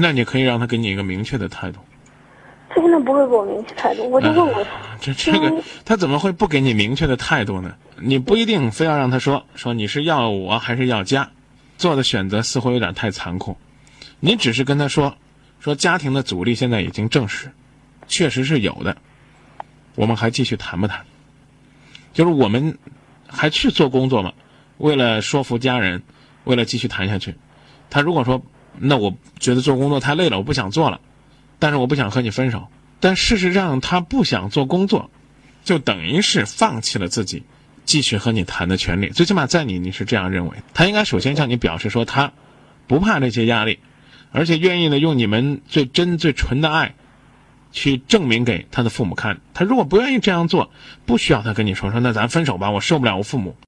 那你可以让他给你一个明确的态度。他现在不会给我明确态度，我就问过他。这这个他怎么会不给你明确的态度呢？你不一定非要让他说说你是要我还是要家，做的选择似乎有点太残酷。你只是跟他说，说家庭的阻力现在已经证实，确实是有的。我们还继续谈不谈？就是我们还去做工作吗？为了说服家人，为了继续谈下去。他如果说，那我觉得做工作太累了，我不想做了。但是我不想和你分手。但事实上，他不想做工作，就等于是放弃了自己继续和你谈的权利。最起码在你，你是这样认为。他应该首先向你表示说，他不怕这些压力，而且愿意呢用你们最真最纯的爱，去证明给他的父母看。他如果不愿意这样做，不需要他跟你说说，那咱分手吧，我受不了我父母。